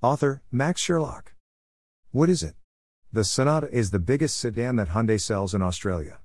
Author, Max Sherlock. What is it? The Sonata is the biggest sedan that Hyundai sells in Australia.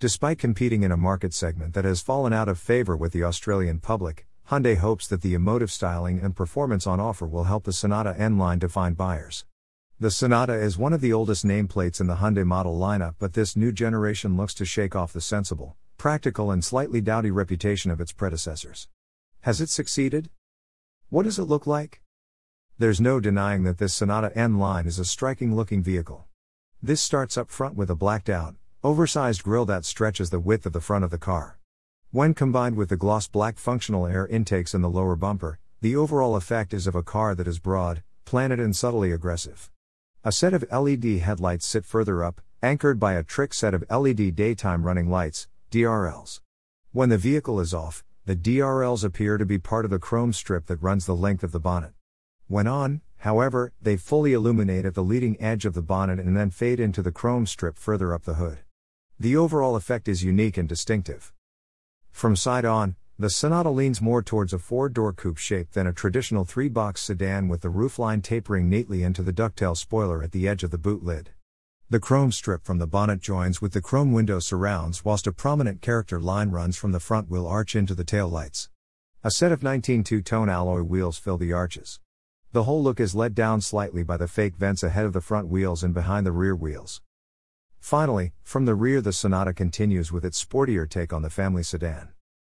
Despite competing in a market segment that has fallen out of favor with the Australian public, Hyundai hopes that the emotive styling and performance on offer will help the Sonata N line to find buyers. The Sonata is one of the oldest nameplates in the Hyundai model lineup, but this new generation looks to shake off the sensible, practical, and slightly dowdy reputation of its predecessors. Has it succeeded? What does it look like? There's no denying that this Sonata N line is a striking looking vehicle. This starts up front with a blacked out, oversized grille that stretches the width of the front of the car. When combined with the gloss black functional air intakes in the lower bumper, the overall effect is of a car that is broad, planted, and subtly aggressive. A set of LED headlights sit further up, anchored by a trick set of LED daytime running lights, DRLs. When the vehicle is off, the DRLs appear to be part of the chrome strip that runs the length of the bonnet. When on, however, they fully illuminate at the leading edge of the bonnet and then fade into the chrome strip further up the hood. The overall effect is unique and distinctive. From side on, the Sonata leans more towards a four door coupe shape than a traditional three box sedan with the roofline tapering neatly into the ducktail spoiler at the edge of the boot lid. The chrome strip from the bonnet joins with the chrome window surrounds, whilst a prominent character line runs from the front wheel arch into the tail lights. A set of 19 two tone alloy wheels fill the arches. The whole look is let down slightly by the fake vents ahead of the front wheels and behind the rear wheels. Finally, from the rear, the Sonata continues with its sportier take on the family sedan.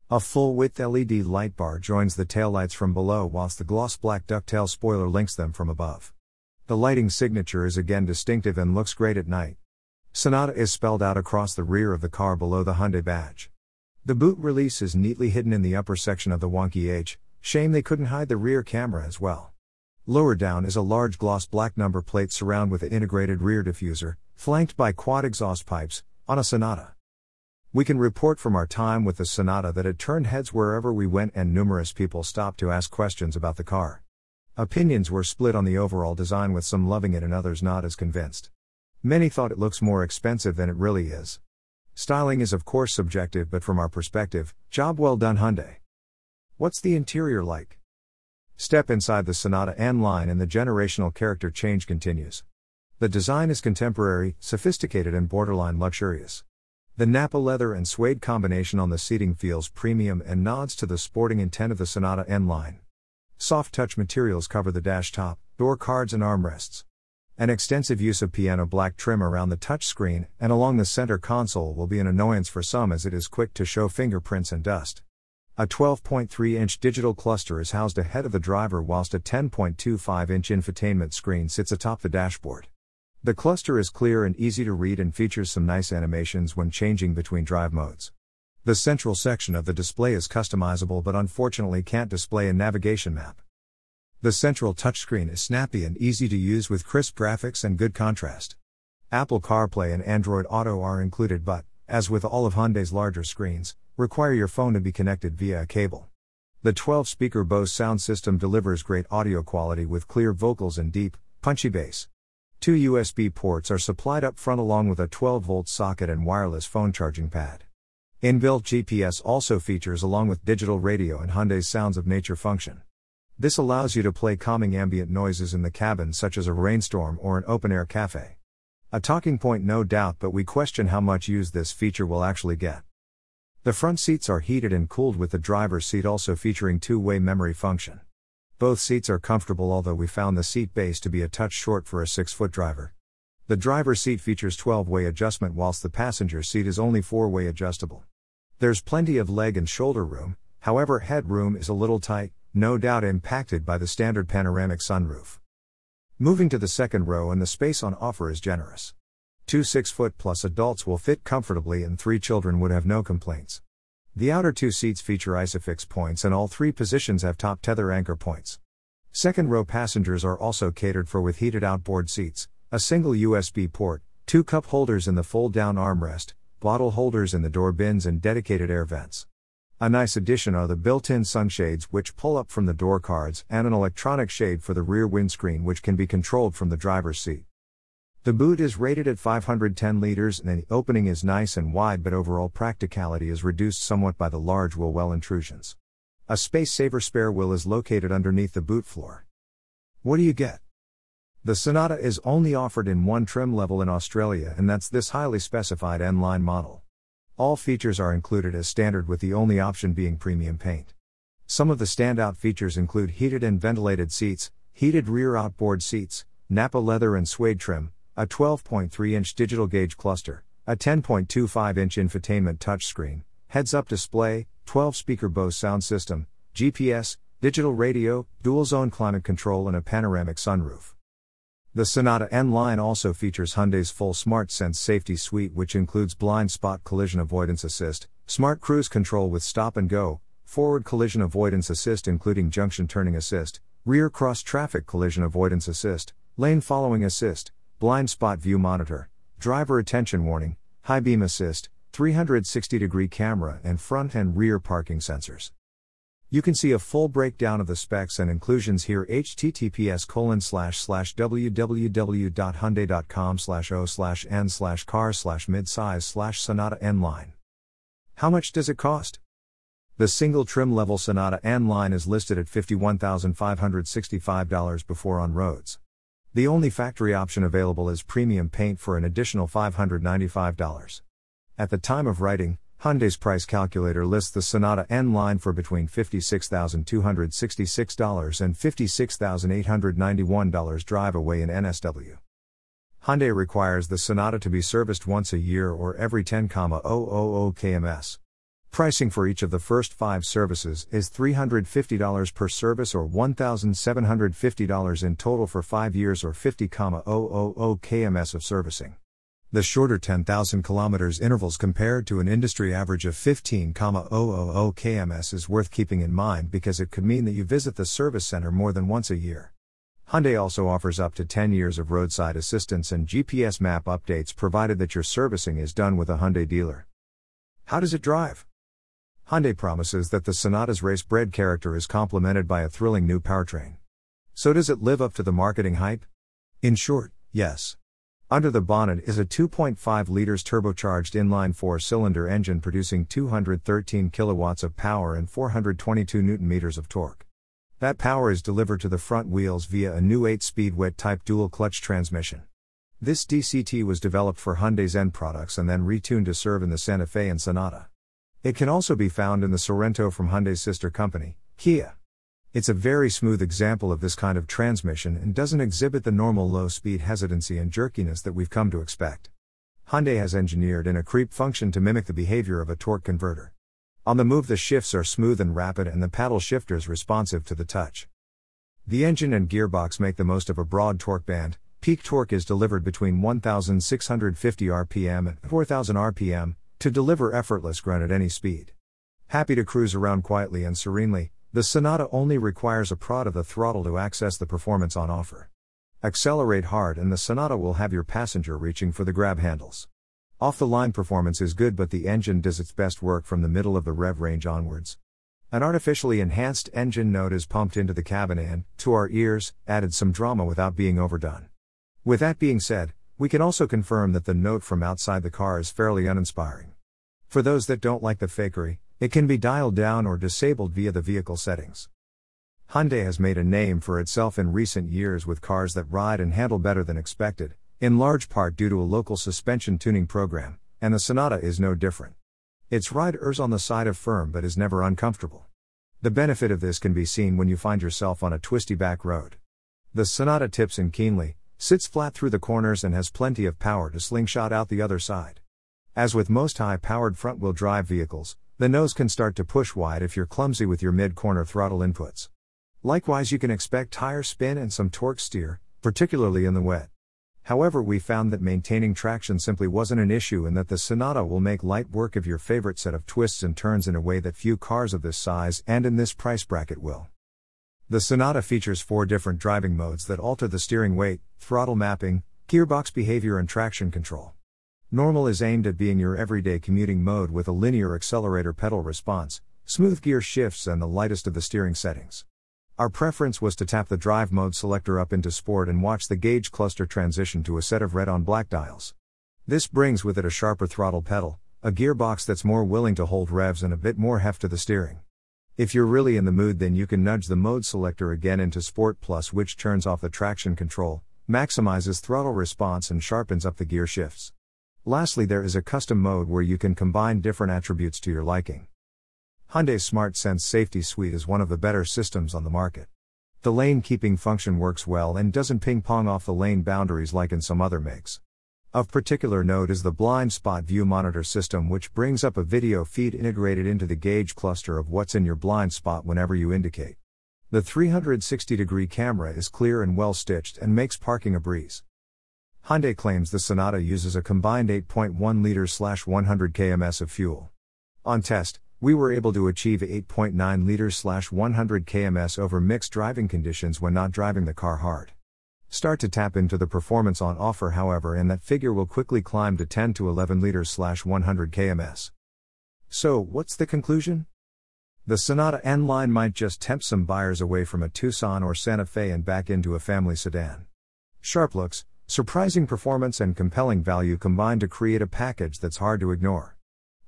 A full width LED light bar joins the taillights from below, whilst the gloss black ducktail spoiler links them from above. The lighting signature is again distinctive and looks great at night. Sonata is spelled out across the rear of the car below the Hyundai badge. The boot release is neatly hidden in the upper section of the wonky H, shame they couldn't hide the rear camera as well. Lower down is a large gloss black number plate surround with an integrated rear diffuser, flanked by quad exhaust pipes, on a Sonata. We can report from our time with the Sonata that it turned heads wherever we went and numerous people stopped to ask questions about the car. Opinions were split on the overall design with some loving it and others not as convinced. Many thought it looks more expensive than it really is. Styling is of course subjective but from our perspective, job well done Hyundai. What's the interior like? Step inside the Sonata N line and the generational character change continues. The design is contemporary, sophisticated, and borderline luxurious. The Nappa leather and suede combination on the seating feels premium and nods to the sporting intent of the Sonata N line. Soft touch materials cover the dash top, door cards, and armrests. An extensive use of piano black trim around the touchscreen and along the center console will be an annoyance for some as it is quick to show fingerprints and dust. A 12.3 inch digital cluster is housed ahead of the driver, whilst a 10.25 inch infotainment screen sits atop the dashboard. The cluster is clear and easy to read and features some nice animations when changing between drive modes. The central section of the display is customizable but unfortunately can't display a navigation map. The central touchscreen is snappy and easy to use with crisp graphics and good contrast. Apple CarPlay and Android Auto are included, but, as with all of Hyundai's larger screens, require your phone to be connected via a cable. The 12 speaker Bose sound system delivers great audio quality with clear vocals and deep, punchy bass. Two USB ports are supplied up front along with a 12 volt socket and wireless phone charging pad. Inbuilt GPS also features along with digital radio and Hyundai's Sounds of Nature function. This allows you to play calming ambient noises in the cabin such as a rainstorm or an open air cafe. A talking point no doubt but we question how much use this feature will actually get. The front seats are heated and cooled with the driver's seat also featuring two-way memory function. Both seats are comfortable although we found the seat base to be a touch short for a 6-foot driver. The driver's seat features 12-way adjustment whilst the passenger seat is only 4-way adjustable. There's plenty of leg and shoulder room, however headroom is a little tight, no doubt impacted by the standard panoramic sunroof. Moving to the second row and the space on offer is generous. Two 6 foot plus adults will fit comfortably and three children would have no complaints. The outer two seats feature ISOFIX points and all three positions have top tether anchor points. Second row passengers are also catered for with heated outboard seats, a single USB port, two cup holders in the fold down armrest, bottle holders in the door bins, and dedicated air vents. A nice addition are the built in sunshades which pull up from the door cards and an electronic shade for the rear windscreen which can be controlled from the driver's seat. The boot is rated at 510 liters and the opening is nice and wide, but overall practicality is reduced somewhat by the large wheel well intrusions. A space saver spare wheel is located underneath the boot floor. What do you get? The Sonata is only offered in one trim level in Australia, and that's this highly specified N line model. All features are included as standard, with the only option being premium paint. Some of the standout features include heated and ventilated seats, heated rear outboard seats, Nappa leather and suede trim, a 12.3 inch digital gauge cluster, a 10.25 inch infotainment touchscreen, heads up display, 12 speaker Bose sound system, GPS, digital radio, dual zone climate control, and a panoramic sunroof. The Sonata N line also features Hyundai's full Smart Sense safety suite, which includes blind spot collision avoidance assist, smart cruise control with stop and go, forward collision avoidance assist, including junction turning assist, rear cross traffic collision avoidance assist, lane following assist, blind spot view monitor, driver attention warning, high beam assist, 360 degree camera, and front and rear parking sensors. You can see a full breakdown of the specs and inclusions here https colon slash slash www.hyundai.com slash o slash n slash car slash midsize slash sonata n line. How much does it cost? The single trim level Sonata N line is listed at $51,565 before on roads. The only factory option available is premium paint for an additional $595. At the time of writing, Hyundai's price calculator lists the Sonata N line for between $56,266 and $56,891 drive away in NSW. Hyundai requires the Sonata to be serviced once a year or every 10,000 kms. Pricing for each of the first five services is $350 per service or $1,750 in total for five years or 50,000 kms of servicing. The shorter 10,000 km intervals compared to an industry average of 15,000 kms is worth keeping in mind because it could mean that you visit the service center more than once a year. Hyundai also offers up to 10 years of roadside assistance and GPS map updates provided that your servicing is done with a Hyundai dealer. How does it drive? Hyundai promises that the Sonata's race bred character is complemented by a thrilling new powertrain. So does it live up to the marketing hype? In short, yes. Under the bonnet is a 2.5 liters turbocharged inline four-cylinder engine producing 213 kilowatts of power and 422 newton meters of torque. That power is delivered to the front wheels via a new 8-speed wet type dual clutch transmission. This DCT was developed for Hyundai's N products and then retuned to serve in the Santa Fe and Sonata. It can also be found in the Sorento from Hyundai's sister company, Kia. It's a very smooth example of this kind of transmission and doesn't exhibit the normal low speed hesitancy and jerkiness that we've come to expect. Hyundai has engineered in a creep function to mimic the behavior of a torque converter. On the move, the shifts are smooth and rapid, and the paddle shifters responsive to the touch. The engine and gearbox make the most of a broad torque band. Peak torque is delivered between 1650 rpm and 4000 rpm to deliver effortless grunt at any speed. Happy to cruise around quietly and serenely, the Sonata only requires a prod of the throttle to access the performance on offer. Accelerate hard and the Sonata will have your passenger reaching for the grab handles. Off the line performance is good, but the engine does its best work from the middle of the rev range onwards. An artificially enhanced engine note is pumped into the cabin and, to our ears, added some drama without being overdone. With that being said, we can also confirm that the note from outside the car is fairly uninspiring. For those that don't like the fakery, it can be dialed down or disabled via the vehicle settings. Hyundai has made a name for itself in recent years with cars that ride and handle better than expected, in large part due to a local suspension tuning program, and the Sonata is no different. Its ride errs on the side of firm but is never uncomfortable. The benefit of this can be seen when you find yourself on a twisty back road. The Sonata tips in keenly, sits flat through the corners, and has plenty of power to slingshot out the other side. As with most high powered front wheel drive vehicles, the nose can start to push wide if you're clumsy with your mid corner throttle inputs. Likewise, you can expect tire spin and some torque steer, particularly in the wet. However, we found that maintaining traction simply wasn't an issue and that the Sonata will make light work of your favorite set of twists and turns in a way that few cars of this size and in this price bracket will. The Sonata features four different driving modes that alter the steering weight, throttle mapping, gearbox behavior, and traction control. Normal is aimed at being your everyday commuting mode with a linear accelerator pedal response, smooth gear shifts, and the lightest of the steering settings. Our preference was to tap the drive mode selector up into sport and watch the gauge cluster transition to a set of red on black dials. This brings with it a sharper throttle pedal, a gearbox that's more willing to hold revs, and a bit more heft to the steering. If you're really in the mood, then you can nudge the mode selector again into Sport Plus, which turns off the traction control, maximizes throttle response, and sharpens up the gear shifts. Lastly, there is a custom mode where you can combine different attributes to your liking. Hyundai's Smart Sense Safety Suite is one of the better systems on the market. The lane keeping function works well and doesn't ping pong off the lane boundaries like in some other makes. Of particular note is the blind spot view monitor system, which brings up a video feed integrated into the gauge cluster of what's in your blind spot whenever you indicate. The 360 degree camera is clear and well stitched and makes parking a breeze. Hyundai claims the Sonata uses a combined 8.1 liters 100 kms of fuel. On test, we were able to achieve 8.9 liters 100 kms over mixed driving conditions when not driving the car hard. Start to tap into the performance on offer, however, and that figure will quickly climb to 10 to 11 liters 100 kms. So, what's the conclusion? The Sonata N line might just tempt some buyers away from a Tucson or Santa Fe and back into a family sedan. Sharp looks, surprising performance, and compelling value combine to create a package that's hard to ignore.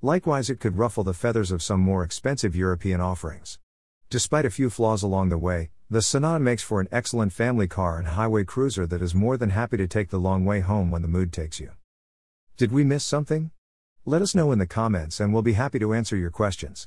Likewise, it could ruffle the feathers of some more expensive European offerings. Despite a few flaws along the way, the Sonata makes for an excellent family car and highway cruiser that is more than happy to take the long way home when the mood takes you. Did we miss something? Let us know in the comments and we'll be happy to answer your questions.